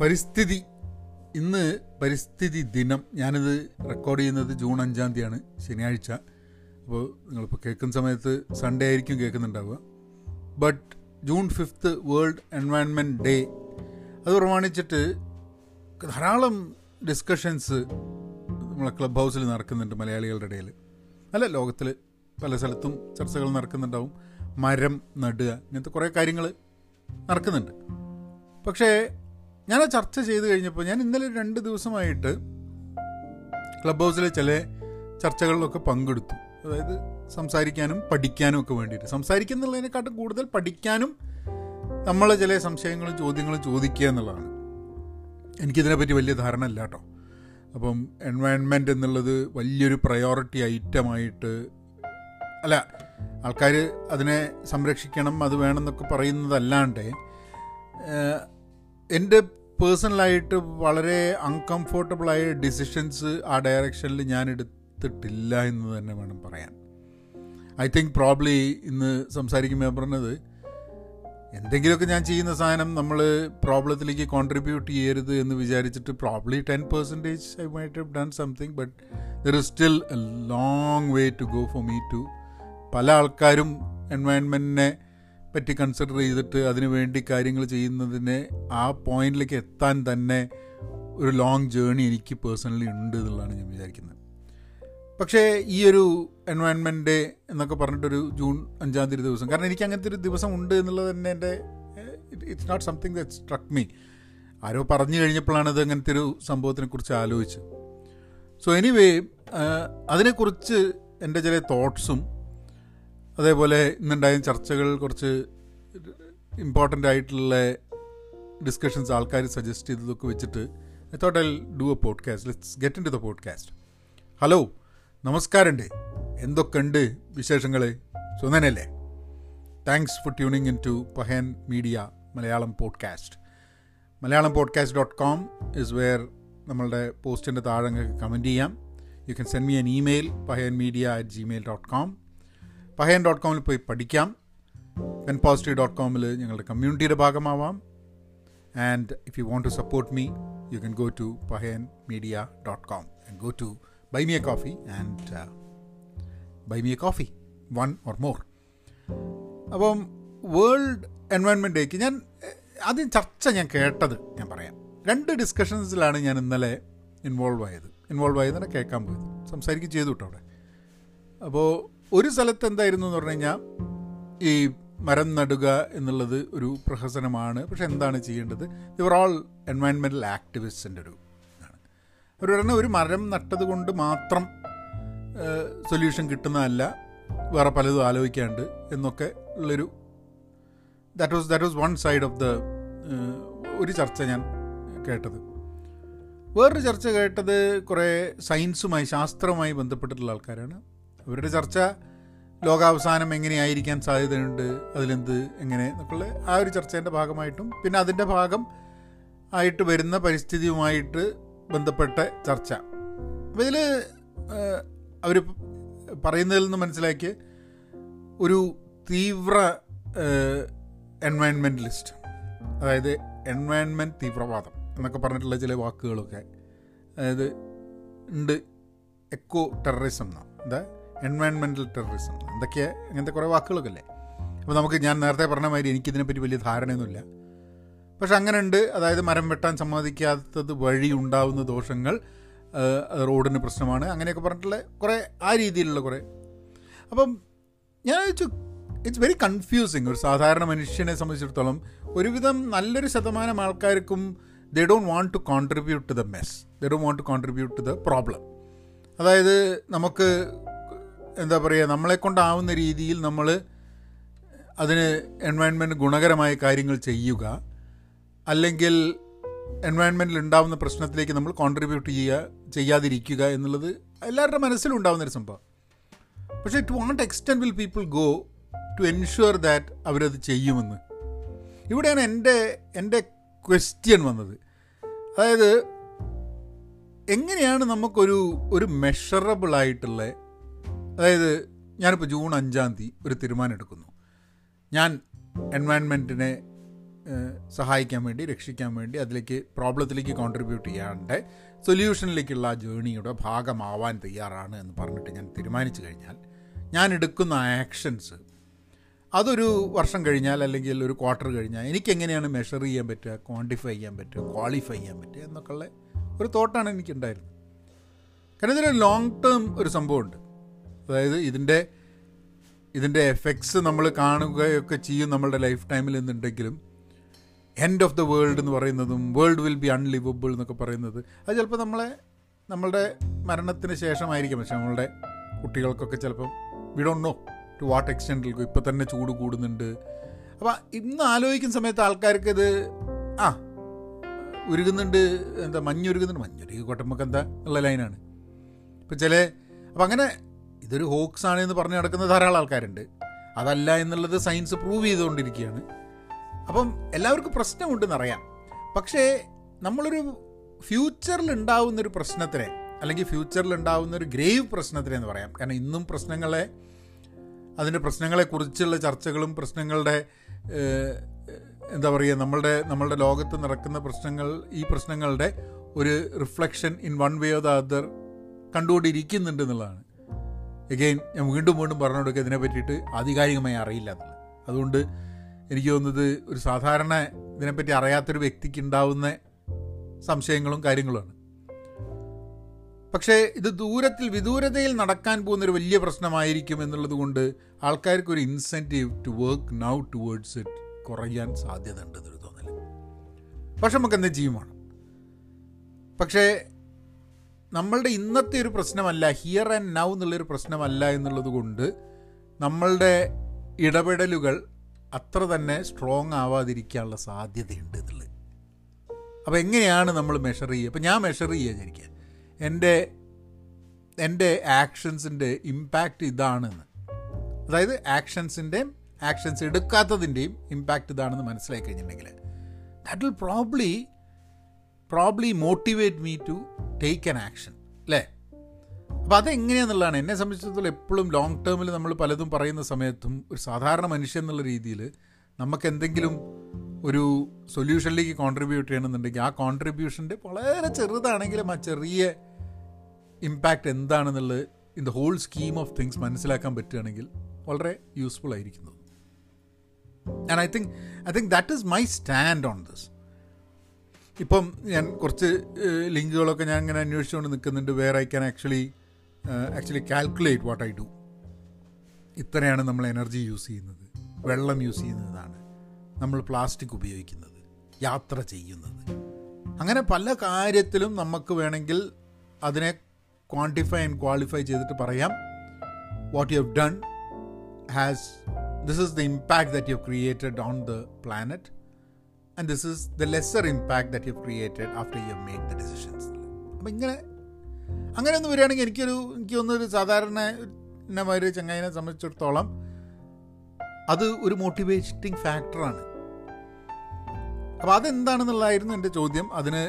പരിസ്ഥിതി ഇന്ന് പരിസ്ഥിതി ദിനം. ഞാനിത് റെക്കോർഡ് ചെയ്യുന്നത് ജൂൺ അഞ്ചാം തീയതിയാണ് ശനിയാഴ്ച. അപ്പോൾ നിങ്ങളിപ്പോൾ കേൾക്കുന്ന സമയത്ത് സൺഡേ ആയിരിക്കും കേൾക്കുന്നുണ്ടാവുക. But June fifth world environment day അത് പ്രമാണിച്ചിട്ട് ധാരാളം ഡിസ്കഷൻസ് നമ്മളെ ക്ലബ് ഹൗസിൽ നടക്കുന്നുണ്ട് മലയാളികളുടെ ഇടയിൽ അല്ല ലോകത്തിൽ പല സ്ഥലത്തും ചർച്ചകൾ നടക്കുന്നുണ്ടാവും. മരം നടുക ഇങ്ങനത്തെ കുറേ കാര്യങ്ങൾ നടക്കുന്നുണ്ട്. പക്ഷേ ഞാൻ ആ ചർച്ച ചെയ്ത് കഴിഞ്ഞപ്പോൾ ഞാൻ ഇന്നലെ രണ്ട് ദിവസമായിട്ട് ക്ലബ് ഹൗസിലെ ചില ചർച്ചകളിലൊക്കെ പങ്കെടുത്തു. അതായത് സംസാരിക്കാനും പഠിക്കാനും ഒക്കെ വേണ്ടിയിട്ട്. സംസാരിക്കുന്നുള്ളതിനെക്കാട്ടും കൂടുതൽ പഠിക്കാനും നമ്മളെ ചില സംശയങ്ങളും ചോദ്യങ്ങളും ചോദിക്കുക എന്നുള്ളതാണ്. എനിക്കിതിനെപ്പറ്റി വലിയ ധാരണ ഇല്ല കേട്ടോ. അപ്പം എൻവയൺമെന്റ് എന്നുള്ളത് വലിയൊരു പ്രയോറിറ്റി ഐറ്റമായിട്ട് അല്ല ആൾക്കാർ അതിനെ സംരക്ഷിക്കണം അത് വേണമെന്നൊക്കെ പറയുന്നതല്ലാണ്ട് എന്റെ പേഴ്സണലായിട്ട് വളരെ അൺകംഫോർട്ടബിളായ ഡിസിഷൻസ് ആ ഡയറക്ഷനിൽ ഞാൻ എടുത്തിട്ടില്ല എന്ന് തന്നെ വേണം പറയാൻ. ഐ തിങ്ക് പ്രോബ്ലി ഇന്ന് സംസാരിക്കുമ്പോൾ പറഞ്ഞത് എന്തെങ്കിലുമൊക്കെ ഞാൻ ചെയ്യുന്ന സാധനം നമ്മൾ പ്രോബ്ലത്തിലേക്ക് കോൺട്രിബ്യൂട്ട് ചെയ്യരുത് എന്ന് വിചാരിച്ചിട്ട് probably ten percentage I might have done something but there is still a long way to go for me to പല ആൾക്കാരും എൻവയൺമെന്റിനെ പറ്റി കൺസിഡർ ചെയ്തിട്ട് അതിനു വേണ്ടി കാര്യങ്ങൾ ചെയ്യുന്നതിനെ ആ പോയിന്റിലേക്ക് എത്താൻ തന്നെ ഒരു ലോങ് ജേണി എനിക്ക് പേഴ്സണലി ഉണ്ട് എന്നുള്ളതാണ് ഞാൻ വിചാരിക്കുന്നത്. പക്ഷേ ഈ ഒരു എൻവയൺമെന്റ് ഡേ എന്നൊക്കെ പറഞ്ഞിട്ടൊരു ജൂൺ അഞ്ചാം തീയതി ദിവസം കാരണം എനിക്ക് അങ്ങനത്തെ ഒരു ദിവസം ഉണ്ട് എന്നുള്ളത് തന്നെ എന്റെ it's not something that struck me ആരോ പറഞ്ഞു കഴിഞ്ഞപ്പോഴാണ് ഇത് അങ്ങനത്തെ ഒരു സംഭവത്തിനെ കുറിച്ച് ആലോചിച്ചത് സോ എനിവേ അതിനെക്കുറിച്ച് എന്റെ ചില തോട്ട്സും അതേപോലെ ഇന്നുണ്ടായ ചർച്ചകൾ കുറച്ച് ഇമ്പോർട്ടന്റ് ആയിട്ടുള്ള ഡിസ്കഷൻസ് ആൾക്കാർ സജസ്റ്റ് ചെയ്തതൊക്കെ വെച്ചിട്ട് I thought I do a podcast let's get into the podcast hello നമസ്കാരമുണ്ട് എന്തൊക്കെയുണ്ട് വിശേഷങ്ങൾ സുനനല്ലേ thanks for tuning in to Pahayan media Malayalam podcast Malayalam podcast dot com is where നമ്മളുടെ പോസ്റ്റിന്റെ താഴെ കമന്റ് ചെയ്യാം. You can send me an email Pahayan media at Gmail dot com Pahayan dot കോമിൽ പോയി പഠിക്കാം. Pen positive dot കോമിൽ ഞങ്ങളുടെ കമ്മ്യൂണിറ്റിയുടെ ഭാഗമാവാം. And if you want to support me you can go to Pahayan media dot com and go to buy me a coffee and buy me a coffee one or more അപ്പം world environment ഡേക്ക് ഞാൻ ആദ്യം ചർച്ച ഞാൻ കേട്ടത് ഞാൻ പറയാം. രണ്ട് ഡിസ്കഷൻസിലാണ് ഞാൻ ഇന്നലെ ഇൻവോൾവ് ആയത്. ഇൻവോൾവ് ആയത് തന്നെ കേൾക്കാൻ പോയത്. സംസാരിക്കുകയും ചെയ്തു കേട്ടോ അവിടെ. അപ്പോൾ ഒരു സ്ഥലത്ത് എന്തായിരുന്നു എന്ന് പറഞ്ഞു കഴിഞ്ഞാൽ ഈ മരം നടുക എന്നുള്ളത് ഒരു പ്രഹസനമാണ്. പക്ഷെ എന്താണ് ചെയ്യേണ്ടത്? ഇവർ ഓൾ എൻവയൺമെന്റൽ ആക്ടിവിസ്റ്റിന്റെ ഒരു ഇതാണ്. അവർ പറഞ്ഞ ഒരു മരം നട്ടത് കൊണ്ട് മാത്രം സൊല്യൂഷൻ കിട്ടുന്നതല്ല. വേറെ പലതും ആലോചിക്കാണ്ട് എന്നൊക്കെ ഉള്ളൊരു that was that was one side of the ഒരു ചർച്ച ഞാൻ കേട്ടത്. വേറൊരു ചർച്ച കേട്ടത് കുറേ സയൻസുമായി ശാസ്ത്രവുമായി ബന്ധപ്പെട്ടിട്ടുള്ള ആൾക്കാരാണ്. അവരുടെ ചർച്ച ലോകാവസാനം എങ്ങനെയായിരിക്കാൻ സാധ്യതയുണ്ട് അതിലെന്ത് എങ്ങനെ എന്നൊക്കെയുള്ള ആ ഒരു ചർച്ചേന്റെ ഭാഗമായിട്ടും പിന്നെ അതിന്റെ ഭാഗം ആയിട്ട് വരുന്ന പരിസ്ഥിതിയുമായിട്ട് ബന്ധപ്പെട്ട ചർച്ച. അപ്പോൾ ഇതിൽ അവർ പറയുന്നതിൽ നിന്ന് മനസ്സിലാക്കിയ ഒരു തീവ്ര എൻവയൺമെന്റലിസ്റ്റ് അതായത് എൻവയൺമെന്റ് തീവ്രവാദം എന്നൊക്കെ പറഞ്ഞിട്ടുള്ള ചില വാക്കുകളൊക്കെ. അതായത് ഉണ്ട് എക്കോ ടെററിസം എന്നാണ്. എന്താ? എൻവയൺമെന്റൽ ടെററിസം എന്തൊക്കെ അങ്ങനത്തെ കുറേ വാക്കുകളൊക്കെ അല്ലേ അപ്പോൾ നമുക്ക് ഞാൻ നേരത്തെ പറഞ്ഞ മാതിരി എനിക്കിതിനെപ്പറ്റി വലിയ ധാരണയൊന്നുമില്ല. പക്ഷെ അങ്ങനെ ഉണ്ട് അതായത് മരം വെട്ടാൻ സമ്മതിക്കാത്തത് വഴി ഉണ്ടാവുന്ന ദോഷങ്ങൾ റോഡിന് പ്രശ്നമാണ്. അങ്ങനെയൊക്കെ പറഞ്ഞിട്ടുള്ള കുറേ ആ രീതിയിലുള്ള കുറേ. അപ്പം ഞാൻ ചോദിച്ചു ഇറ്റ്സ് വെരി കൺഫ്യൂസിങ് ഒരു സാധാരണ മനുഷ്യനെ സംബന്ധിച്ചിടത്തോളം ഒരുവിധം നല്ലൊരു ശതമാനം ആൾക്കാർക്കും they don't want to contribute to the mess they don't want to contribute to the problem അതായത് നമുക്ക് എന്താ പറയുക നമ്മളെ കൊണ്ടാവുന്ന രീതിയിൽ നമ്മൾ അതിന് എൻവയൺമെന്റ് ഗുണകരമായ കാര്യങ്ങൾ ചെയ്യുക. അല്ലെങ്കിൽ എൻവയൺമെന്റിൽ ഉണ്ടാവുന്ന പ്രശ്നത്തിലേക്ക് നമ്മൾ കോൺട്രിബ്യൂട്ട് ചെയ്യുക ചെയ്യാതിരിക്കുക എന്നുള്ളത് എല്ലാവരുടെ മനസ്സിലും ഉണ്ടാവുന്നൊരു സംഭവം. പക്ഷേ to want extend will people go to ensure that അവരത് ചെയ്യുമെന്ന്? ഇവിടെയാണ് എന്റെ എന്റെ ക്വസ്റ്റ്യൻ വന്നത്. അതായത് എങ്ങനെയാണ് നമുക്കൊരു ഒരു മെഷറബിൾ ആയിട്ടുള്ള അതായത് ഞാനിപ്പോൾ ജൂൺ അഞ്ചാം തീയതി ഒരു തീരുമാനം എടുക്കുന്നു. ഞാൻ എൻവയൺമെന്റിനെ സഹായിക്കാൻ വേണ്ടി രക്ഷിക്കാൻ വേണ്ടി അതിലേക്ക് പ്രോബ്ലത്തിലേക്ക് കോൺട്രിബ്യൂട്ട് ചെയ്യാണ്ട് സൊല്യൂഷനിലേക്കുള്ള ജേണിയുടെ ഭാഗമാവാൻ തയ്യാറാണ് എന്ന് പറഞ്ഞിട്ട് ഞാൻ തീരുമാനിച്ചു കഴിഞ്ഞാൽ ഞാൻ എടുക്കുന്ന ആക്ഷൻസ് അതൊരു വർഷം കഴിഞ്ഞാൽ അല്ലെങ്കിൽ ഒരു ക്വാർട്ടർ കഴിഞ്ഞാൽ എനിക്കെങ്ങനെയാണ് മെഷർ ചെയ്യാൻ പറ്റുക ക്വാണ്ടിഫൈ ചെയ്യാൻ പറ്റുക ക്വാളിഫൈ ചെയ്യാൻ പറ്റുക എന്നൊക്കെയുള്ള ഒരു തോട്ടാണ് എനിക്കുണ്ടായിരുന്നത്. കാരണം ഇതിന് ലോങ് ടേം ഒരു സംഭവമുണ്ട്. അതായത് ഇതിന്റെ ഇതിന്റെ എഫക്ട്സ് നമ്മൾ കാണുകയൊക്കെ ചെയ്യും നമ്മളുടെ ലൈഫ് ടൈമിൽ എന്നുണ്ടെങ്കിലും എൻഡ് ഓഫ് ദ വേൾഡ് എന്ന് പറയുന്നതും വേൾഡ് വിൽ ബി അൺലിവബിൾ എന്നൊക്കെ പറയുന്നത് അത് ചിലപ്പോൾ നമ്മളെ നമ്മളുടെ മരണത്തിന് ശേഷമായിരിക്കും. പക്ഷെ നമ്മളുടെ കുട്ടികൾക്കൊക്കെ ചിലപ്പം we don't know to what എക്സ്റ്റെൻഡിൽ ഇപ്പം തന്നെ ചൂട് കൂടുന്നുണ്ട്. അപ്പോൾ ഇന്ന് ആലോചിക്കുന്ന സമയത്ത് ആൾക്കാർക്ക് ഇത് ആ ഉരുകുന്നുണ്ട് എന്താ മഞ്ഞുരുകുന്നുണ്ട് മഞ്ഞുരുകി കൊട്ടമ്പൊക്കെ എന്താ ഉള്ള ലൈനാണ് ഇപ്പം ചില അപ്പം അങ്ങനെ ഇതൊരു ഹോക്സ് ആണ് എന്ന് പറഞ്ഞു നടക്കുന്ന ധാരാളം ആൾക്കാരുണ്ട്. അതല്ല എന്നുള്ളത് സയൻസ് പ്രൂവ് ചെയ്തുകൊണ്ടിരിക്കുകയാണ്. അപ്പം എല്ലാവർക്കും പ്രശ്നമുണ്ടെന്നറിയാം പക്ഷേ നമ്മളൊരു ഫ്യൂച്ചറിൽ ഉണ്ടാവുന്നൊരു പ്രശ്നത്തിനെ അല്ലെങ്കിൽ ഫ്യൂച്ചറിൽ ഉണ്ടാവുന്ന ഒരു ഗ്രേവ് പ്രശ്നത്തിനെ എന്ന് പറയാം. കാരണം ഇന്നും പ്രശ്നങ്ങളെ അതിന്റെ പ്രശ്നങ്ങളെക്കുറിച്ചുള്ള ചർച്ചകളും പ്രശ്നങ്ങളുടെ എന്താ പറയുക നമ്മളുടെ നമ്മളുടെ ലോകത്ത് നടക്കുന്ന പ്രശ്നങ്ങൾ ഈ പ്രശ്നങ്ങളുടെ ഒരു reflection in one way or the other കണ്ടുകൊണ്ടിരിക്കുന്നുണ്ട് എന്നുള്ളതാണ്. എഗെയിൻ ഞാൻ വീണ്ടും വീണ്ടും പറഞ്ഞു കൊടുക്കുക ഇതിനെ പറ്റിയിട്ട് ആധികാരികമായി അറിയില്ല എന്നുള്ളത്. അതുകൊണ്ട് എനിക്ക് തോന്നുന്നത് ഒരു സാധാരണ ഇതിനെപ്പറ്റി അറിയാത്തൊരു വ്യക്തിക്ക് ഉണ്ടാവുന്ന സംശയങ്ങളും കാര്യങ്ങളുമാണ് പക്ഷേ ഇത് ദൂരത്തിൽ വിദൂരതയിൽ നടക്കാൻ പോകുന്നൊരു വലിയ പ്രശ്നമായിരിക്കും എന്നുള്ളത് കൊണ്ട് ആൾക്കാർക്ക് ഒരു incentive to work now towards it കുറയാൻ സാധ്യത ഉണ്ടെന്നൊരു തോന്നൽ പക്ഷെ നമുക്ക് എന്താ ചെയ്യുമാണ് പക്ഷേ നമ്മളുടെ ഇന്നത്തെ ഒരു പ്രശ്നമല്ല ഹിയർ ആൻഡ് നൗ എന്നുള്ളൊരു പ്രശ്നമല്ല എന്നുള്ളത് കൊണ്ട് നമ്മളുടെ ഇടപെടലുകൾ അത്ര തന്നെ സ്ട്രോങ് ആവാതിരിക്കാനുള്ള സാധ്യതയുണ്ട് എന്നുള്ളത്. അപ്പോൾ എങ്ങനെയാണ് നമ്മൾ മെഷർ ചെയ്യുക? അപ്പോൾ ഞാൻ മെഷർ ചെയ്യുക വിചാരിക്കുക. എന്റെ എന്റെ ആക്ഷൻസിന്റെ ഇമ്പാക്റ്റ് ഇതാണെന്ന്. അതായത് ആക്ഷൻസിന്റെയും ആക്ഷൻസ് എടുക്കാത്തതിന്റെയും ഇമ്പാക്റ്റ് ഇതാണെന്ന് മനസ്സിലാക്കി കഴിഞ്ഞിട്ടുണ്ടെങ്കിൽ that will probably probably motivate me to take an action അല്ലേ അപ്പോൾ അതെങ്ങനെയാണെന്നുള്ളതാണ് എന്നെ സംബന്ധിച്ചിടത്തോളം എപ്പോഴും ലോങ് ടേമിൽ നമ്മൾ പലതും പറയുന്ന സമയത്തും ഒരു സാധാരണ മനുഷ്യൻ എന്നുള്ള രീതിയിൽ നമുക്ക് എന്തെങ്കിലും ഒരു സൊല്യൂഷനിലേക്ക് കോൺട്രിബ്യൂട്ട് ചെയ്യണമെന്നുണ്ടെങ്കിൽ ആ കോൺട്രിബ്യൂഷന്റെ വളരെ ചെറുതാണെങ്കിലും ആ ചെറിയ ഇമ്പാക്റ്റ് എന്താണെന്നുള്ളത് in the whole scheme of things മനസ്സിലാക്കാൻ പറ്റുകയാണെങ്കിൽ വളരെ യൂസ്ഫുൾ ആയിരിക്കുന്നത് and I think I think that is my stand on this ഇപ്പം ഞാൻ കുറച്ച് ലിങ്കുകളൊക്കെ ഞാൻ ഇങ്ങനെ അന്വേഷിച്ചുകൊണ്ട് നിൽക്കുന്നുണ്ട്. Where I can actually actually calculate what I do ഇത്രയാണ് നമ്മൾ എനർജി യൂസ് ചെയ്യുന്നത്. വെള്ളം യൂസ് ചെയ്യുന്നതാണ് നമ്മൾ പ്ലാസ്റ്റിക് ഉപയോഗിക്കുന്നത്. യാത്ര ചെയ്യുന്നത്. അങ്ങനെ പല കാര്യത്തിലും നമുക്ക് വേണമെങ്കിൽ അതിനെ ക്വാണ്ടിഫൈ ആൻഡ് ക്വാളിഫൈ ചെയ്തിട്ട് പറയാം. What you have done has this is the impact that you created on the planet and this is the lesser impact that you created after you make the decisions അപ്പം ഇങ്ങനെ അങ്ങനെ ഒന്ന് വരികയാണെങ്കിൽ എനിക്കൊരു എനിക്ക് തോന്നുന്നൊരു സാധാരണ ഒരു ചങ്ങായിനെ സംബന്ധിച്ചിടത്തോളം അത് ഒരു മോട്ടിവേറ്റിംഗ് ഫാക്ടറാണ് അപ്പോൾ അതെന്താണെന്നുള്ളതായിരുന്നു എന്റെ ചോദ്യം. അതിന്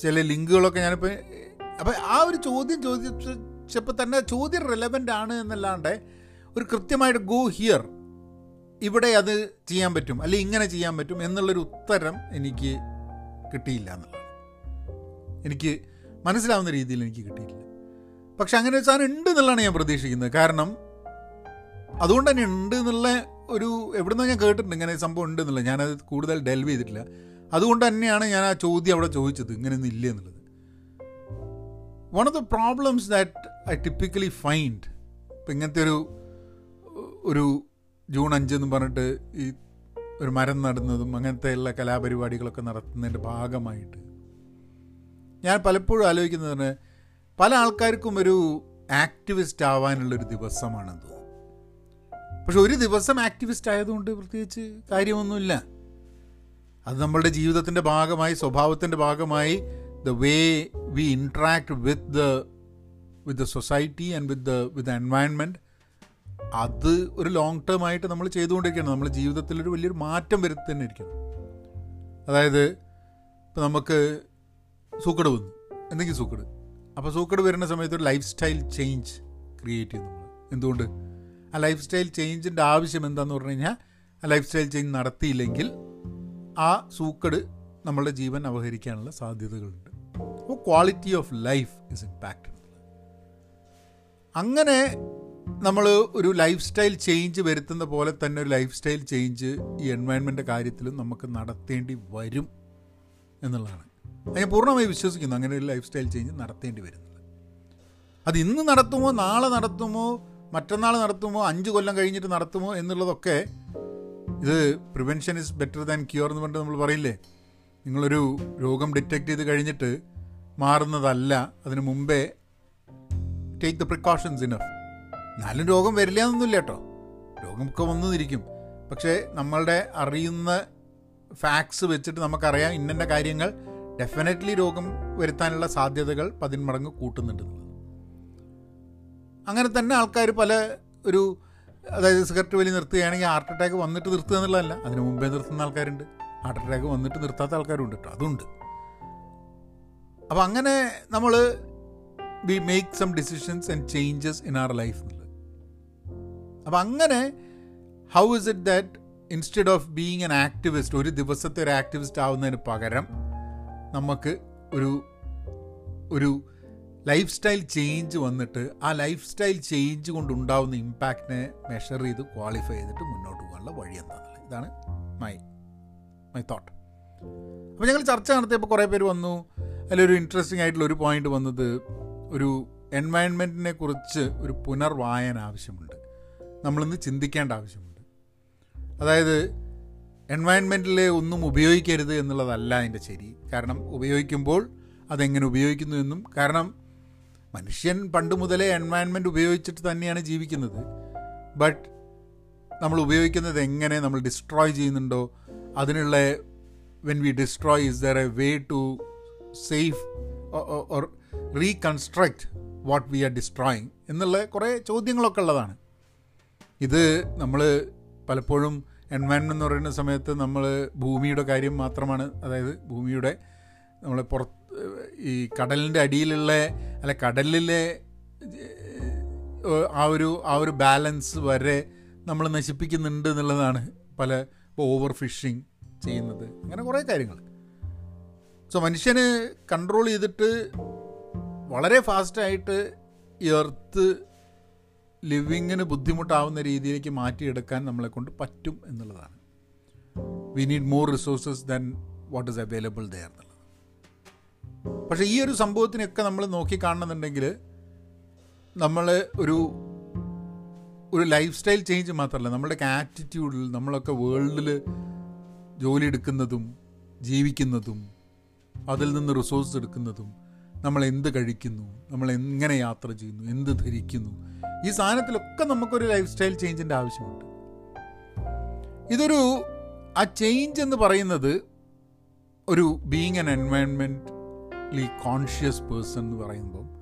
ചില ലിങ്കുകളൊക്കെ ഞാനിപ്പോൾ അപ്പോൾ ആ ഒരു ചോദ്യം ചോദിച്ചപ്പോൾ തന്നെ ചോദ്യം റെലവന്റ് ആണ് എന്നല്ലാണ്ട് ഒരു കൃത്യമായിട്ട് ഗോ ഹിയർ ഇവിടെ അത് ചെയ്യാൻ പറ്റും അല്ലെങ്കിൽ ഇങ്ങനെ ചെയ്യാൻ പറ്റും എന്നുള്ളൊരു ഉത്തരം എനിക്ക് കിട്ടിയില്ല എന്നുള്ളതാണ്. എനിക്ക് മനസ്സിലാവുന്ന രീതിയിൽ എനിക്ക് കിട്ടിയിട്ടില്ല. പക്ഷെ അങ്ങനെ ഒരു സാധനം ഉണ്ട് എന്നുള്ളതാണ് ഞാൻ പ്രതീക്ഷിക്കുന്നത്. കാരണം അതുകൊണ്ട് തന്നെ ഉണ്ട് എന്നുള്ള ഒരു എവിടുന്നോ ഞാൻ കേട്ടിട്ടുണ്ട് ഇങ്ങനെ സംഭവം ഉണ്ട് എന്നുള്ളത്. ഞാനത് കൂടുതൽ ഡെൽവ് ചെയ്തിട്ടില്ല. അതുകൊണ്ട് തന്നെയാണ് ഞാൻ ആ ചോദ്യം അവിടെ ചോദിച്ചത് ഇങ്ങനെയൊന്നും ഇല്ല എന്നുള്ളത്. One of the problems that I typically find ഇപ്പം ഇങ്ങനത്തെ ഒരു ഒരു ജൂൺ അഞ്ച് എന്ന് പറഞ്ഞിട്ട് ഈ ഒരു മരം നടുന്നതും അങ്ങനത്തെ ഉള്ള കലാപരിപാടികളൊക്കെ നടത്തുന്നതിന്റെ ഭാഗമായിട്ട് ഞാൻ പലപ്പോഴും ആലോചിക്കുന്നതിന് പല ആൾക്കാർക്കും ഒരു ആക്ടിവിസ്റ്റ് ആവാനുള്ളൊരു ദിവസമാണെന്ന് തോന്നുന്നു. പക്ഷെ ഒരു ദിവസം ആക്ടിവിസ്റ്റ് ആയതുകൊണ്ട് പ്രത്യേകിച്ച് കാര്യമൊന്നുമില്ല. അത് നമ്മളുടെ ജീവിതത്തിന്റെ ഭാഗമായി സ്വഭാവത്തിന്റെ ഭാഗമായി the way we interact with the with the society and with the with the environment അത് ഒരു ലോങ് ടേം ആയിട്ട് നമ്മൾ ചെയ്തുകൊണ്ടിരിക്കുകയാണ്. നമ്മുടെ ജീവിതത്തിൽ ഒരു വലിയൊരു മാറ്റം വരുത്തി തന്നെ ഇരിക്കണം അതായത് ഇപ്പം നമുക്ക് സൂക്കട് വന്നു. എന്തെങ്കിലും സൂക്കട്. അപ്പോൾ സൂക്കട് വരുന്ന സമയത്ത് ഒരു ലൈഫ് സ്റ്റൈൽ ചേഞ്ച് ക്രിയേറ്റ് ചെയ്യുന്നു നമ്മൾ. എന്തുകൊണ്ട്? ആ ലൈഫ് സ്റ്റൈൽ ചേഞ്ചിന്റെ ആവശ്യം എന്താണെന്ന് പറഞ്ഞു കഴിഞ്ഞാൽ ആ ലൈഫ് സ്റ്റൈൽ ചേഞ്ച് നടത്തിയില്ലെങ്കിൽ ആ സൂക്കട് നമ്മളുടെ ജീവൻ അവഹരിക്കാനുള്ള സാധ്യതകളുണ്ട്. അപ്പോൾ quality of life is impacted അങ്ങനെ നമ്മൾ ഒരു ലൈഫ് സ്റ്റൈൽ ചേഞ്ച് വരുത്തുന്ന പോലെ തന്നെ ഒരു ലൈഫ് സ്റ്റൈൽ ചേഞ്ച് ഈ എൻവയൺമെന്റ് കാര്യത്തിലും നമുക്ക് നടത്തേണ്ടി വരും എന്നുള്ളതാണ്. ഞാൻ പൂർണമായി വിശ്വസിക്കുന്നു അങ്ങനെ ഒരു ലൈഫ് സ്റ്റൈൽ ചേഞ്ച് നടത്തേണ്ടി വരുന്നത്. അത് ഇന്ന് നടത്തുമോ നാളെ നടത്തുമോ മറ്റന്നാൾ നടത്തുമോ അഞ്ച് കൊല്ലം കഴിഞ്ഞിട്ട് നടത്തുമോ എന്നുള്ളതൊക്കെ ഇത് prevention is better than cure എന്ന് പറഞ്ഞിട്ട് നമ്മൾ പറയില്ലേ? നിങ്ങളൊരു രോഗം ഡിറ്റക്ട് ചെയ്ത് കഴിഞ്ഞിട്ട് മാറുന്നതല്ല. അതിന് മുമ്പേ ടേക്ക് ദ പ്രിക്കോഷൻസ് ഇനഫ് എന്നാലും രോഗം വരില്ല എന്നൊന്നുമില്ല കേട്ടോ. രോഗമൊക്കെ വന്നിരിക്കും പക്ഷേ നമ്മളുടെ അറിയുന്ന ഫാക്ട്സ് വെച്ചിട്ട് നമുക്കറിയാം ഇന്ന കാര്യങ്ങൾ ഡെഫിനറ്റ്ലി രോഗം വരുത്താനുള്ള സാധ്യതകൾ പതിന്മടങ്ങ് കൂട്ടുന്നുണ്ട് അങ്ങനെ തന്നെ ആൾക്കാർ പല ഒരു അതായത് സിഗരറ്റ് വലി നിർത്തുകയാണെങ്കിൽ ഹാർട്ട് അറ്റാക്ക് വന്നിട്ട് നിർത്തുക എന്നുള്ളതല്ല. അതിന് മുമ്പേ നിർത്തുന്ന ആൾക്കാരുണ്ട്. ഹാർട്ട് അറ്റാക്ക് വന്നിട്ട് നിർത്താത്ത ആൾക്കാരുണ്ട് കേട്ടോ. അതുണ്ട്. അപ്പം അങ്ങനെ നമ്മൾ we make some decisions and changes in our life അപ്പം അങ്ങനെ how is it that instead of being an activist ഒരു ദിവസത്തെ ഒരു ആക്ടിവിസ്റ്റ് ആവുന്നതിന് പകരം നമുക്ക് ഒരു ഒരു ലൈഫ് സ്റ്റൈൽ ചേഞ്ച് വന്നിട്ട് ആ ലൈഫ് സ്റ്റൈൽ ചേഞ്ച് കൊണ്ടുണ്ടാവുന്ന ഇമ്പാക്റ്റിനെ മെഷർ ചെയ്ത് ക്വാളിഫൈ ചെയ്തിട്ട് മുന്നോട്ട് പോകാനുള്ള വഴി എന്താണെന്നുള്ളത് ഇതാണ് മൈ മൈ തോട്ട് അപ്പോൾ ഞങ്ങൾ ചർച്ച നടത്തിയപ്പോൾ കുറേ പേര് വന്നു. അതിലൊരു ഇൻട്രസ്റ്റിംഗ് ആയിട്ടുള്ള ഒരു പോയിന്റ് വന്നത് ഒരു എൻവയൺമെന്റിനെ കുറിച്ച് ഒരു പുനർവായന ആവശ്യമുണ്ട്. നമ്മളിന്ന് ചിന്തിക്കേണ്ട ആവശ്യമുണ്ട്. അതായത് എൻവയൺമെന്റിൽ ഒന്നും ഉപയോഗിക്കരുത് എന്നുള്ളതല്ല അതിന്റെ ശരി. കാരണം ഉപയോഗിക്കുമ്പോൾ അതെങ്ങനെ ഉപയോഗിക്കുന്നു എന്നും. കാരണം മനുഷ്യൻ പണ്ട് മുതലേ എൻവയൺമെന്റ് ഉപയോഗിച്ചിട്ട് തന്നെയാണ് ജീവിക്കുന്നത്. ബട്ട് നമ്മൾ ഉപയോഗിക്കുന്നത് എങ്ങനെ നമ്മൾ ഡിസ്ട്രോയ് ചെയ്യുന്നുണ്ടോ? അതിനുള്ള when we destroy is there a way to save or reconstruct what we are destroying എന്നുള്ള കുറേ ചോദ്യങ്ങളൊക്കെ ഉള്ളതാണ്. ഇത് നമ്മൾ പലപ്പോഴും എൻവയൺമെന്റ് എന്ന് പറയുന്ന സമയത്ത് നമ്മൾ ഭൂമിയുടെ കാര്യം മാത്രമാണ് അതായത് ഭൂമിയുടെ നമ്മൾ പുറത്ത് ഈ കടലിന്റെ അടിയിലുള്ള അല്ല കടലിലെ ആ ഒരു ആ ഒരു ബാലൻസ് വരെ നമ്മൾ നശിപ്പിക്കുന്നുണ്ട് എന്നുള്ളതാണ് പല ഓവർ ഫിഷിങ് ചെയ്യുന്നത്. അങ്ങനെ കുറേ കാര്യങ്ങൾ. സോ മനുഷ്യന് കൺട്രോൾ ചെയ്തിട്ട് വളരെ ഫാസ്റ്റായിട്ട് ഈ എർത്ത് ലിവിങ്ങിന് ബുദ്ധിമുട്ടാവുന്ന രീതിയിലേക്ക് മാറ്റിയെടുക്കാൻ നമ്മളെ കൊണ്ട് പറ്റും എന്നുള്ളതാണ്. We need more resources than what is available there എന്നുള്ളത്. പക്ഷേ ഈ ഒരു സംഭവത്തിനൊക്കെ നമ്മൾ നോക്കി കാണുന്നുണ്ടെങ്കിൽ നമ്മൾ ഒരു ഒരു ലൈഫ് സ്റ്റൈൽ ചേഞ്ച് മാത്രമല്ല നമ്മുടെയൊക്കെ ആറ്റിറ്റ്യൂഡിൽ നമ്മളൊക്കെ വേൾഡിൽ ജോലി എടുക്കുന്നതും ജീവിക്കുന്നതും അതിൽ നിന്ന് റിസോഴ്സ് എടുക്കുന്നതും നമ്മൾ എന്ത് കഴിക്കുന്നു നമ്മൾ എങ്ങനെ യാത്ര ചെയ്യുന്നു എന്ത് ധരിക്കുന്നു ഈ സാധനത്തിലൊക്കെ നമുക്കൊരു ലൈഫ് സ്റ്റൈൽ ചേഞ്ചിന്റെ ആവശ്യമുണ്ട്. ഇതൊരു ആ ചേഞ്ച് എന്ന് പറയുന്നത് ഒരു ബീങ് ആൻ എൻവയൺമെന്റലി കോൺഷ്യസ് പേഴ്സൺ എന്ന് പറയുമ്പോൾ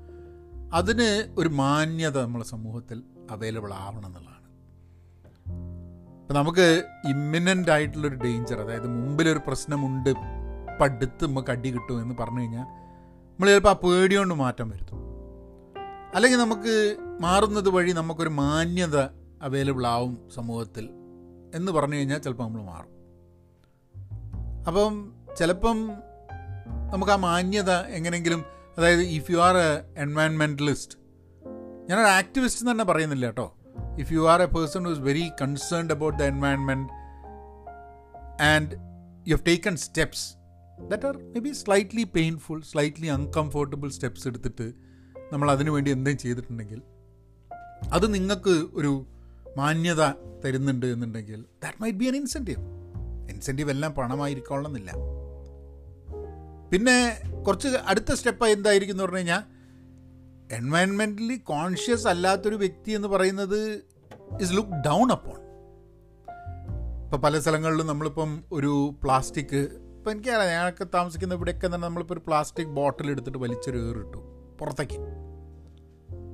അതിന് ഒരു മാന്യത നമ്മളെ സമൂഹത്തിൽ അവൈലബിൾ ആവണം എന്നുള്ളതാണ്. ഇപ്പം നമുക്ക് ഇമ്മിനന്റ് ആയിട്ടുള്ളൊരു ഡേഞ്ചർ അതായത് മുമ്പിലൊരു പ്രശ്നമുണ്ട് ഇപ്പം അടുത്ത് നമുക്ക് അടി കിട്ടും എന്ന് പറഞ്ഞു കഴിഞ്ഞാൽ നമ്മൾ ചിലപ്പോൾ ആ പേടിയോണ്ട് മാറ്റം വരുത്തും. അല്ലെങ്കിൽ നമുക്ക് മാറുന്നത് വഴി നമുക്കൊരു മാന്യത അവൈലബിൾ ആവും സമൂഹത്തിൽ എന്ന് പറഞ്ഞു കഴിഞ്ഞാൽ ചിലപ്പോൾ നമ്മൾ മാറും. അപ്പം ചിലപ്പം നമുക്ക് ആ മാന്യത എങ്ങനെയെങ്കിലും അതായത് if you are a environmentalist ഞാനൊരു ആക്ടിവിസ്റ്റ് എന്ന് തന്നെ പറയുന്നില്ല കേട്ടോ. If you are a person who is very concerned about the environment and you have taken steps that are maybe slightly painful slightly uncomfortable steps എടുത്തിട്ട് നമ്മൾ അതിനു വേണ്ടി എന്തെങ്കിലും ചെയ്തിട്ടുണ്ടെങ്കിൽ അത് നിങ്ങൾക്ക് ഒരു മാന്യത തരുന്നുണ്ട് എന്നുണ്ടെങ്കിൽ that might be an incentive incentive എല്ലാം പണമായിരിക്കണമെന്നില്ല. പിന്നെ കുറച്ച് അടുത്ത സ്റ്റെപ്പ് എന്തായിരിക്കും എന്ന് പറഞ്ഞു കഴിഞ്ഞാൽ എൻവയൺമെന്റലി കോൺഷ്യസ് അല്ലാത്തൊരു വ്യക്തി എന്ന് പറയുന്നത് ഇസ് ലുക്ക് ഡൗൺ അപ്പോൺ ഇപ്പോൾ പല സ്ഥലങ്ങളിലും നമ്മളിപ്പം ഒരു പ്ലാസ്റ്റിക് ഇപ്പം എനിക്കറിയാം ഞങ്ങൾക്ക് താമസിക്കുന്ന ഇവിടെയൊക്കെ തന്നെ നമ്മളിപ്പോൾ ഒരു പ്ലാസ്റ്റിക് ബോട്ടിൽ എടുത്തിട്ട് വലിച്ചൊരു ഏറിട്ടു പുറത്തേക്ക്.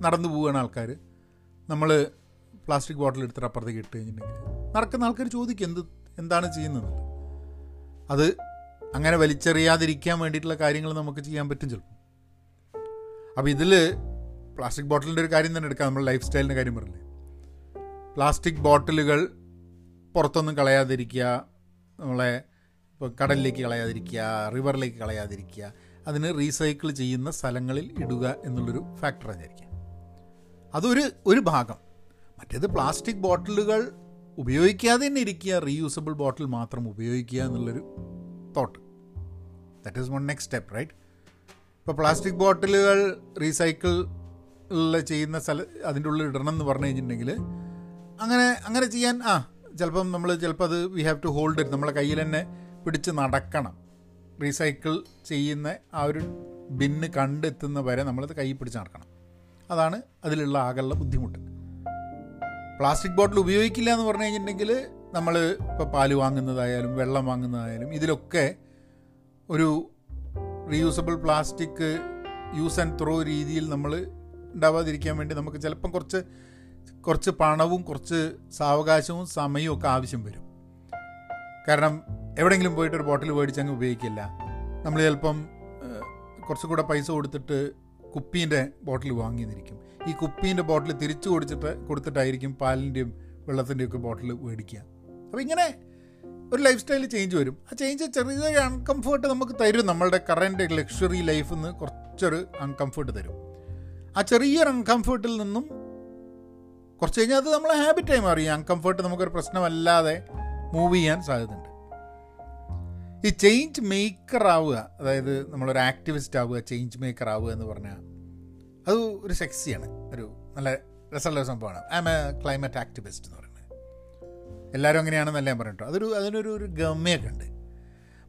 നടന്നു പോവുകയാണ് ആൾക്കാർ നമ്മൾ പ്ലാസ്റ്റിക് ബോട്ടിൽ എടുത്തിട്ട് അപ്പുറത്തേക്ക് ഇട്ട് കഴിഞ്ഞിട്ടുണ്ടെങ്കിൽ നടക്കുന്ന ആൾക്കാർ ചോദിക്കും എന്ത് എന്താണ് ചെയ്യുന്നത്? അത് അങ്ങനെ വലിച്ചെറിയാതിരിക്കാൻ വേണ്ടിയിട്ടുള്ള കാര്യങ്ങൾ നമുക്ക് ചെയ്യാൻ പറ്റും ചിലപ്പോൾ അപ്പോൾ ഇതിൽ പ്ലാസ്റ്റിക് ബോട്ടിലിന്റെ ഒരു കാര്യം തന്നെ എടുക്കാം. നമ്മൾ ലൈഫ് സ്റ്റൈലിന്റെ കാര്യം പറഞ്ഞില്ലേ? പ്ലാസ്റ്റിക് ബോട്ടിലുകൾ പുറത്തൊന്നും കളയാതിരിക്കുക നമ്മളെ ഇപ്പോൾ കടലിലേക്ക് കളയാതിരിക്കുക റിവറിലേക്ക് കളയാതിരിക്കുക അതിന് റീസൈക്കിൾ ചെയ്യുന്ന സ്ഥലങ്ങളിൽ ഇടുക എന്നുള്ളൊരു ഫാക്ടർ വിചാരിക്കുക. അതൊരു ഒരു ഭാഗം. മറ്റേത് പ്ലാസ്റ്റിക് ബോട്ടിലുകൾ ഉപയോഗിക്കാതെ തന്നെ ഇരിക്കുക റീയൂസബിൾ ബോട്ടിൽ മാത്രം ഉപയോഗിക്കുക എന്നുള്ളൊരു thought. That is one next step right ഇപ്പോൾ പ്ലാസ്റ്റിക് ബോട്ടിലുകൾ റീസൈക്കിൾ ചെയ്യുന്ന സ്ഥല അതിന്റെ ഉള്ളിൽ ഇടണം എന്ന് പറഞ്ഞു കഴിഞ്ഞിട്ടുണ്ടെങ്കിൽ അങ്ങനെ അങ്ങനെ ചെയ്യാൻ ആ ചിലപ്പം നമ്മൾ ചിലപ്പോൾ അത് we have to hold it നമ്മളെ കയ്യിൽ തന്നെ പിടിച്ച് നടക്കണം. റീസൈക്കിൾ ചെയ്യുന്ന ആ ഒരു ബിന്ന് കണ്ടെത്തുന്ന വരെ നമ്മളത് കൈ പിടിച്ച് നടക്കണം. അതാണ് അതിലുള്ള ആകെയുള്ള ബുദ്ധിമുട്ട്. പ്ലാസ്റ്റിക് ബോട്ടിൽ ഉപയോഗിക്കില്ല എന്ന് പറഞ്ഞു കഴിഞ്ഞിട്ടുണ്ടെങ്കിൽ നമ്മൾ ഇപ്പോൾ പാൽ വാങ്ങുന്നതായാലും വെള്ളം വാങ്ങുന്നതായാലും ഇതിലൊക്കെ ഒരു reusable plastic use and throw രീതിയിൽ നമ്മൾ ഉണ്ടാവാതിരിക്കാൻ വേണ്ടി നമുക്ക് ചിലപ്പം കുറച്ച് കുറച്ച് പണവും കുറച്ച് സാവകാശവും സമയവും ഒക്കെ ആവശ്യം വരും. കാരണം എവിടെയെങ്കിലും പോയിട്ട് ഒരു ബോട്ടിൽ മേടിച്ച് അങ്ങ് ഉപയോഗിക്കില്ല. നമ്മൾ ചിലപ്പം കുറച്ചും കൂടെ പൈസ കൊടുത്തിട്ട് കുപ്പീന്റെ ബോട്ടിൽ വാങ്ങിയിരിക്കും ഈ കുപ്പീന്റെ ബോട്ടിൽ തിരിച്ചു കൊടുത്തിട്ട് കൊടുത്തിട്ടായിരിക്കും പാലിന്റെയും വെള്ളത്തിന്റെയും ഒക്കെ ബോട്ടിൽ മേടിക്കുക. അപ്പോൾ ഇങ്ങനെ ഒരു ലൈഫ് സ്റ്റൈൽ ചേഞ്ച് വരും. ആ ചേഞ്ച് ചെറിയൊരു അൺകംഫേർട്ട് നമുക്ക് തരും. നമ്മളുടെ കറന്റ് ലക്ഷറി ലൈഫിൽ നിന്ന് കുറച്ചൊരു അൺകംഫേർട്ട് തരും. ആ ചെറിയൊരു അൺകംഫേർട്ടിൽ നിന്നും കുറച്ച് കഴിഞ്ഞാൽ അത് നമ്മളെ ഹാബിറ്റായി മാറി. അൺകംഫേർട്ട് നമുക്കൊരു പ്രശ്നമല്ലാതെ മൂവ് ചെയ്യാൻ സാധ്യതയുണ്ട്. ഈ ചേഞ്ച് മേക്കർ ആവുക അതായത് നമ്മളൊരു ആക്ടിവിസ്റ്റ് ആവുക ചേഞ്ച് മേക്കർ ആവുക എന്ന് പറഞ്ഞാൽ അത് ഒരു സെക്സിയാണ് ഒരു നല്ല രസമുള്ള സംഭവമാണ്. I am a climate activist എന്ന് പറയുന്നത്. എല്ലാവരും അങ്ങനെയാണെന്നല്ല ഞാൻ പറഞ്ഞിട്ടോ അതൊരു അതിനൊരു ഒരു ഗമ്യൊക്കെ ഉണ്ട്.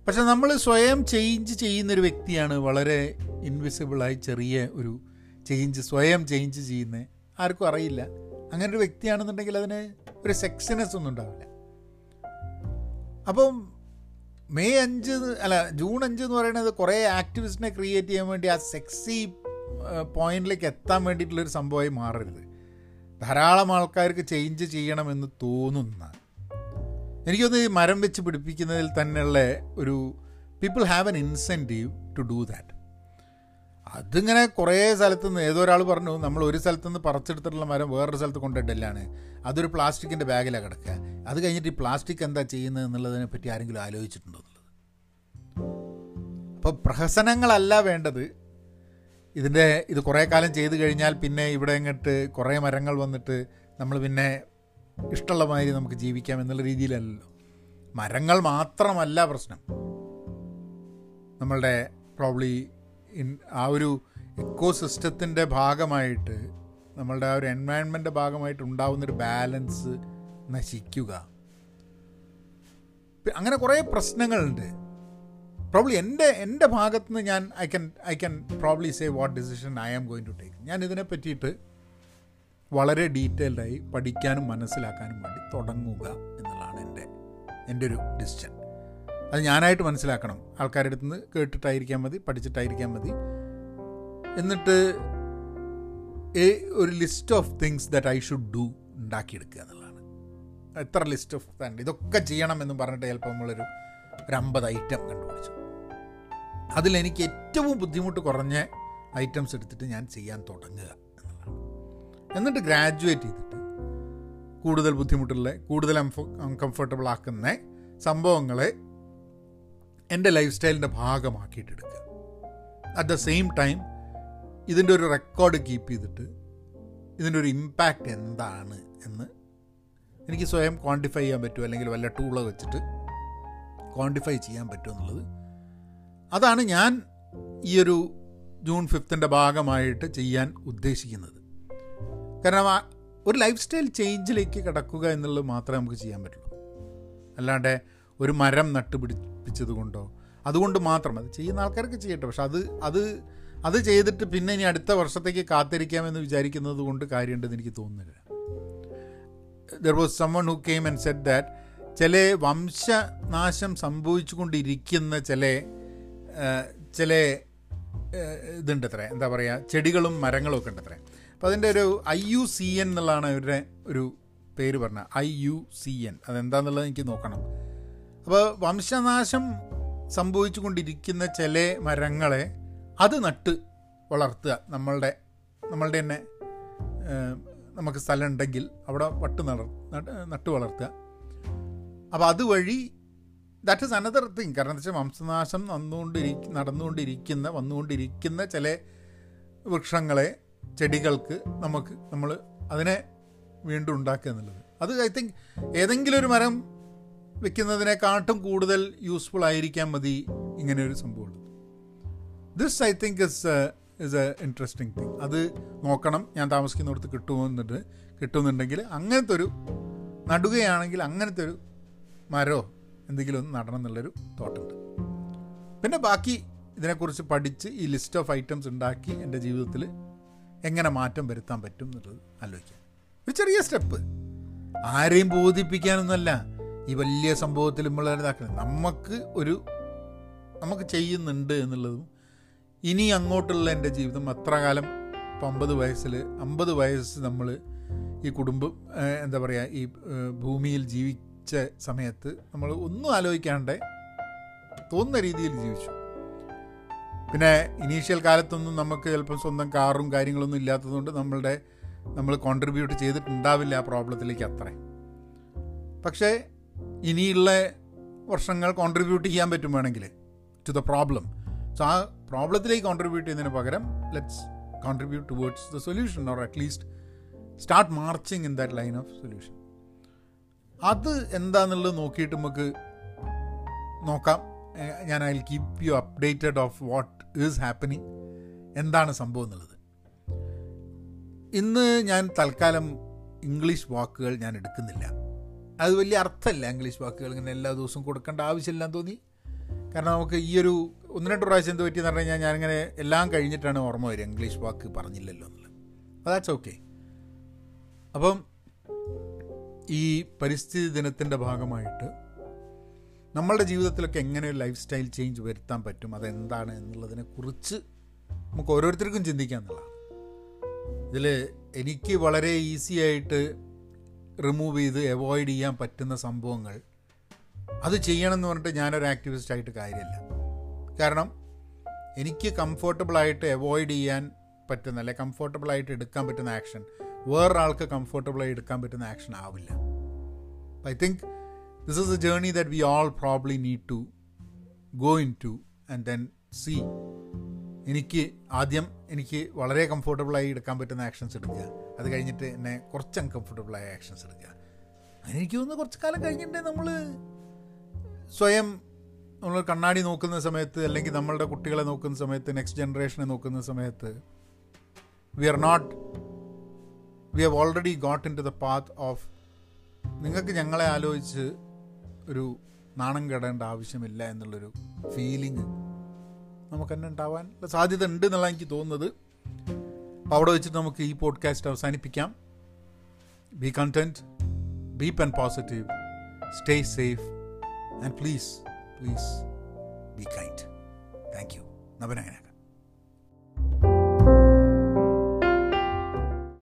പക്ഷെ നമ്മൾ സ്വയം ചേഞ്ച് ചെയ്യുന്നൊരു വ്യക്തിയാണ് വളരെ ഇൻവിസിബിളായി ചെറിയ ഒരു ചേഞ്ച് സ്വയം ചേഞ്ച് ചെയ്യുന്നത് ആർക്കും അറിയില്ല. അങ്ങനെ ഒരു വ്യക്തിയാണെന്നുണ്ടെങ്കിൽ അതിന് ഒരു സെക്സിനെസ് ഒന്നും ഉണ്ടാവില്ല. അപ്പം മെയ് അഞ്ച് അല്ല ജൂൺ അഞ്ച് എന്ന് പറയുന്നത് കുറേ ആക്ടിവിസ്റ്റിനെ ക്രിയേറ്റ് ചെയ്യാൻ വേണ്ടി ആ സെക്സി പോയിന്റിലേക്ക് എത്താൻ വേണ്ടിയിട്ടുള്ളൊരു സംഭവമായി മാറരുത്. ധാരാളം ആൾക്കാർക്ക് ചേഞ്ച് ചെയ്യണമെന്ന് തോന്നുന്ന. എനിക്കൊന്ന് മരം വെച്ച് പിടിപ്പിക്കുന്നതിൽ തന്നെയുള്ള ഒരു people have an incentive to do that അതിങ്ങനെ കുറേ സ്ഥലത്തു നിന്ന് ഏതോ ഒരാൾ പറഞ്ഞു നമ്മൾ ഒരു സ്ഥലത്തു നിന്ന് പറിച്ചെടുത്തിട്ടുള്ള മരം വേറൊരു സ്ഥലത്ത് കൊണ്ടിട്ടില്ലാണ് അതൊരു പ്ലാസ്റ്റിക്കിന്റെ ബാഗിലാണ് കിടക്കുക. അത് കഴിഞ്ഞിട്ട് ഈ പ്ലാസ്റ്റിക് എന്താ ചെയ്യുന്നത് എന്നുള്ളതിനെ പറ്റി ആരെങ്കിലും ആലോചിച്ചിട്ടുണ്ടോ എന്നുള്ളത്? അപ്പോൾ പ്രഹസനങ്ങളല്ല വേണ്ടത്. ഇതിന്റെ ഇത് കുറേ കാലം ചെയ്ത് കഴിഞ്ഞാൽ പിന്നെ ഇവിടെ ഇങ്ങോട്ട് കുറേ മരങ്ങൾ വന്നിട്ട് നമ്മൾ പിന്നെ ഇഷ്ടമുള്ള മാതിരി നമുക്ക് ജീവിക്കാം എന്നുള്ള രീതിയിലല്ലല്ലോ. മരങ്ങൾ മാത്രമല്ല പ്രശ്നം. നമ്മളുടെ പ്രോബ്ലി ആ ഒരു എക്കോ സിസ്റ്റത്തിന്റെ ഭാഗമായിട്ട് നമ്മളുടെ ആ ഒരു എൻവയൺമെന്റ് ഭാഗമായിട്ട് ഉണ്ടാവുന്നൊരു ബാലൻസ് നശിക്കുക. അങ്ങനെ കുറേ പ്രശ്നങ്ങളുണ്ട്. പ്രോബ്ലി എന്റെ എന്റെ ഭാഗത്ത് നിന്ന് ഞാൻ I can I can probably say what decision I am going to take ഞാൻ ഇതിനെ പറ്റിയിട്ട് വളരെ ഡീറ്റെയിൽഡായി പഠിക്കാനും മനസ്സിലാക്കാനും വേണ്ടി തുടങ്ങുക എന്നുള്ളതാണ് എന്റെ എന്റെ ഒരു ഡിസിഷൻ അത് ഞാനായിട്ട് മനസ്സിലാക്കണം. ആൾക്കാരുടെ അടുത്ത് നിന്ന് കേട്ടിട്ടായിരിക്കാൻ മതി പഠിച്ചിട്ടായിരിക്കാൻ മതി. എന്നിട്ട് ഒരു list of things that I should do ഉണ്ടാക്കിയെടുക്കുക എന്നുള്ളതാണ്. എത്ര ലിസ്റ്റ് ഓഫ് തന്നെ ഇതൊക്കെ ചെയ്യണം എന്ന് പറഞ്ഞിട്ട് ചിലപ്പോൾ നമ്മളൊരു ഒരു അമ്പത് ഐറ്റം കണ്ടുപിടിച്ചു. അതിലെനിക്ക് ഏറ്റവും ബുദ്ധിമുട്ട് കുറഞ്ഞ ഐറ്റംസ് എടുത്തിട്ട് ഞാൻ ചെയ്യാൻ തുടങ്ങുക എന്നുള്ളതാണ്. എന്നിട്ട് ഗ്രാജുവേറ്റ് ചെയ്തിട്ട് കൂടുതൽ ബുദ്ധിമുട്ടുള്ള കൂടുതൽ അൺകംഫർട്ടബിൾ ആക്കുന്ന സംഭവങ്ങളെ എന്റെ ലൈഫ് സ്റ്റൈലിന്റെ ഭാഗമാക്കിയിട്ടെടുക്കുക. അറ്റ് ദ സെയിം ടൈം ഇതിന്റെ ഒരു റെക്കോർഡ് കീപ്പ് ചെയ്തിട്ട് ഇതിന്റെ ഒരു ഇമ്പാക്റ്റ് എന്താണ് എന്ന് എനിക്ക് സ്വയം ക്വാണ്ടിഫൈ ചെയ്യാൻ പറ്റുമോ? അല്ലെങ്കിൽ വല്ല ടൂളോ വെച്ചിട്ട് ക്വാണ്ടിഫൈ ചെയ്യാൻ പറ്റുമോ എന്നുള്ളത്. അതാണ് ഞാൻ ഈ ഒരു ജൂൺ ഫിഫ്ത്തിന്റെ ഭാഗമായിട്ട് ചെയ്യാൻ ഉദ്ദേശിക്കുന്നത്. കാരണം ഒരു ലൈഫ് സ്റ്റൈൽ ചേഞ്ചിലേക്ക് കിടക്കുക എന്നുള്ളത് മാത്രമേ നമുക്ക് ചെയ്യാൻ പറ്റുള്ളൂ. അല്ലാണ്ട് ഒരു മരം നട്ടുപിടിപ്പിച്ചത് കൊണ്ടോ? അതുകൊണ്ട് മാത്രം. അത് ചെയ്യുന്ന ആൾക്കാർക്ക് ചെയ്യട്ടെ. പക്ഷെ അത് അത് അത് ചെയ്തിട്ട് പിന്നെ ഇനി അടുത്ത വർഷത്തേക്ക് കാത്തിരിക്കാമെന്ന് വിചാരിക്കുന്നത് കൊണ്ട് കാര്യമുണ്ടെന്ന് എനിക്ക് തോന്നുന്നില്ല. There was someone who came and set that ചില വംശനാശം സംഭവിച്ചുകൊണ്ടിരിക്കുന്ന ചില ചില ഇതുണ്ട് അത്ര എന്താ പറയുക ചെടികളും മരങ്ങളും ഒക്കെ ഉണ്ട് അത്ര അപ്പോൾ അതിന്റെ ഒരു ഐ യു സി എൻ എന്നുള്ളതാണ് അവരുടെ ഒരു പേര് പറഞ്ഞത്. I U C N. അതെന്താണെന്നുള്ളത് എനിക്ക് നോക്കണം. അപ്പോൾ വംശനാശം സംഭവിച്ചു കൊണ്ടിരിക്കുന്ന ചില മരങ്ങളെ അത് നട്ട് വളർത്തുക. നമ്മളുടെ നമ്മളുടെ തന്നെ നമുക്ക് സ്ഥലം ഉണ്ടെങ്കിൽ അവിടെ വട്ട് നട നട്ട് വളർത്തുക. അപ്പോൾ അതുവഴി ദാറ്റ് ഇസ് അനദർ തിങ് കാരണം എന്താ വെച്ചാൽ വംശനാശം വന്നുകൊണ്ടിരി നടന്നുകൊണ്ടിരിക്കുന്ന വന്നുകൊണ്ടിരിക്കുന്ന ചില വൃക്ഷങ്ങളെ ചെടികൾക്ക് നമുക്ക് നമ്മൾ അതിനെ വീണ്ടും ഉണ്ടാക്കുക എന്നുള്ളത്. അത് ഐ തിങ്ക് ഏതെങ്കിലും ഒരു മരം വെക്കുന്നതിനെക്കാട്ടും കൂടുതൽ യൂസ്ഫുൾ ആയിരിക്കാൻ മതി ഇങ്ങനെ ഒരു സംഭവമുള്ളത് this I think is is a interesting thing അത് നോക്കണം ഞാൻ താമസിക്കുന്നിടത്ത് കിട്ടുമെന്നുണ്ട് കിട്ടുന്നുണ്ടെങ്കിൽ അങ്ങനത്തെ ഒരു നടുകയാണെങ്കിൽ അങ്ങനത്തെ ഒരു മരോ എന്തെങ്കിലും ഒന്ന് നടണം എന്നുള്ളൊരു തോട്ടുണ്ട് പിന്നെ ബാക്കി ഇതിനെക്കുറിച്ച് പഠിച്ച് ഈ ലിസ്റ്റ് ഓഫ് ഐറ്റംസ് ഉണ്ടാക്കി എന്റെ ജീവിതത്തിൽ എങ്ങനെ മാറ്റം വരുത്താൻ പറ്റും എന്നുള്ളത് ആലോചിക്കാം. ഒരു ചെറിയ സ്റ്റെപ്പ് ആരെയും ബോധിപ്പിക്കാനൊന്നുമല്ല. ഈ വലിയ സംഭവത്തിൽ നമ്മൾ ഇതാക്കുന്നത് നമുക്ക് ഒരു നമുക്ക് ചെയ്യുന്നുണ്ട് എന്നുള്ളതും ഇനി അങ്ങോട്ടുള്ള എന്റെ ജീവിതം അത്ര കാലം ഇപ്പം അമ്പത് വയസ്സിൽ അമ്പത് വയസ്സ് നമ്മൾ ഈ കുടുംബം എന്താ പറയുക ഈ ഭൂമിയിൽ ജീവിച്ച സമയത്ത് നമ്മൾ ഒന്നും ആലോചിക്കാണ്ട് തോന്നുന്ന രീതിയിൽ ജീവിച്ചു. പിന്നെ ഇനീഷ്യൽ കാലത്തൊന്നും നമുക്ക് ചിലപ്പം സ്വന്തം കാറും കാര്യങ്ങളൊന്നും ഇല്ലാത്തതുകൊണ്ട് നമ്മളുടെ നമ്മൾ കോൺട്രിബ്യൂട്ട് ചെയ്തിട്ടുണ്ടാവില്ല ആ പ്രോബ്ലത്തിലേക്ക് അത്ര. പക്ഷേ ഇനിയുള്ള വർഷങ്ങൾ കോൺട്രിബ്യൂട്ട് ചെയ്യാൻ പറ്റും വേണമെങ്കിൽ ടു ദ പ്രോബ്ലം സോ ആ പ്രോബ്ലത്തിലേക്ക് കോൺട്രിബ്യൂട്ട് ചെയ്യുന്നതിന് പകരം let's contribute towards the solution or at least start marching in that line of solution അത് എന്താണെന്നുള്ളത് നോക്കിയിട്ട് നമുക്ക് നോക്കാം. ഞാൻ I keep you updated of what is happening എന്താണ് സംഭവം എന്നുള്ളത്. ഇന്ന് ഞാൻ തൽക്കാലം ഇംഗ്ലീഷ് വാക്കുകൾ ഞാൻ എടുക്കുന്നില്ല. അത് വലിയ അർത്ഥമല്ല ഇംഗ്ലീഷ് വാക്കുകൾ ഇങ്ങനെ എല്ലാ ദിവസവും കൊടുക്കേണ്ട ആവശ്യമില്ലാന്ന് തോന്നി. കാരണം നമുക്ക് ഈ ഒരു ഒന്ന് രണ്ട് പ്രാവശ്യം എന്ത് പറ്റിയെന്ന് പറഞ്ഞു കഴിഞ്ഞാൽ ഞാനിങ്ങനെ എല്ലാം കഴിഞ്ഞിട്ടാണ് ഓർമ്മ വരിക. ഇംഗ്ലീഷ് വാക്ക് പറഞ്ഞില്ലല്ലോ എന്നുള്ളത്. ദാറ്റ്സ് ഓക്കെ അപ്പം ഈ പരിസ്ഥിതി ദിനത്തിന്റെ ഭാഗമായിട്ട് നമ്മളുടെ ജീവിതത്തിലൊക്കെ എങ്ങനെ ഒരു ലൈഫ് സ്റ്റൈൽ ചേഞ്ച് വരുത്താൻ പറ്റും? അതെന്താണ് എന്നുള്ളതിനെക്കുറിച്ച് നമുക്ക് ഓരോരുത്തർക്കും ചിന്തിക്കാം എന്നുള്ളതാണ്. ഇതിൽ എനിക്ക് വളരെ ഈസി ആയിട്ട് റിമൂവ് ചെയ്ത് അവോയ്ഡ് ചെയ്യാൻ പറ്റുന്ന സംഭവങ്ങൾ അത് ചെയ്യണം എന്ന് പറഞ്ഞിട്ട് ഞാനൊരു ആക്ടിവിസ്റ്റ് ആയിട്ട് കാര്യമില്ല. കാരണം എനിക്ക് കംഫർട്ടബിളായിട്ട് അവോയ്ഡ് ചെയ്യാൻ പറ്റുന്ന അല്ലെ കംഫർട്ടബിളായിട്ട് എടുക്കാൻ പറ്റുന്ന ആക്ഷൻ വേറൊരാൾക്ക് കംഫർട്ടബിളായി എടുക്കാൻ പറ്റുന്ന ആക്ഷൻ ആവില്ല. I think this is a journey that we all probably need to go into and then see എനിക്ക് ആദ്യം എനിക്ക് വളരെ കംഫർട്ടബിളായി എടുക്കാൻ പറ്റുന്ന ആക്ഷൻസ് എടുക്കുക അത് കഴിഞ്ഞിട്ട് എന്നെ കുറച്ച് അൺകംഫർട്ടബിളായ ആക്ഷൻസ് എടുക്കുക എനിക്ക് തോന്നുന്നു കുറച്ച് കാലം കഴിഞ്ഞിട്ടുണ്ടെങ്കിൽ നമ്മൾ സ്വയം നമ്മൾ കണ്ണാടി നോക്കുന്ന സമയത്ത് അല്ലെങ്കിൽ നമ്മളുടെ കുട്ടികളെ നോക്കുന്ന സമയത്ത് നെക്സ്റ്റ് ജനറേഷനെ നോക്കുന്ന സമയത്ത് we are not we have already got into the path of നിങ്ങൾക്ക് ഞങ്ങളെ ആലോചിച്ച് ഒരു നാണം കെടേണ്ട ആവശ്യമില്ല എന്നുള്ളൊരു ഫീലിംഗ് നമുക്ക് തന്നെ ഉണ്ടാവാൻ സാധ്യത ഉണ്ട് എന്നുള്ള എനിക്ക് തോന്നുന്നത്. അപ്പോൾ അവിടെ വെച്ചിട്ട് നമുക്ക് ഈ പോഡ്കാസ്റ്റ് അവസാനിപ്പിക്കാം. Be content be pen positive stay safe and please please be kind thank you നവനായന.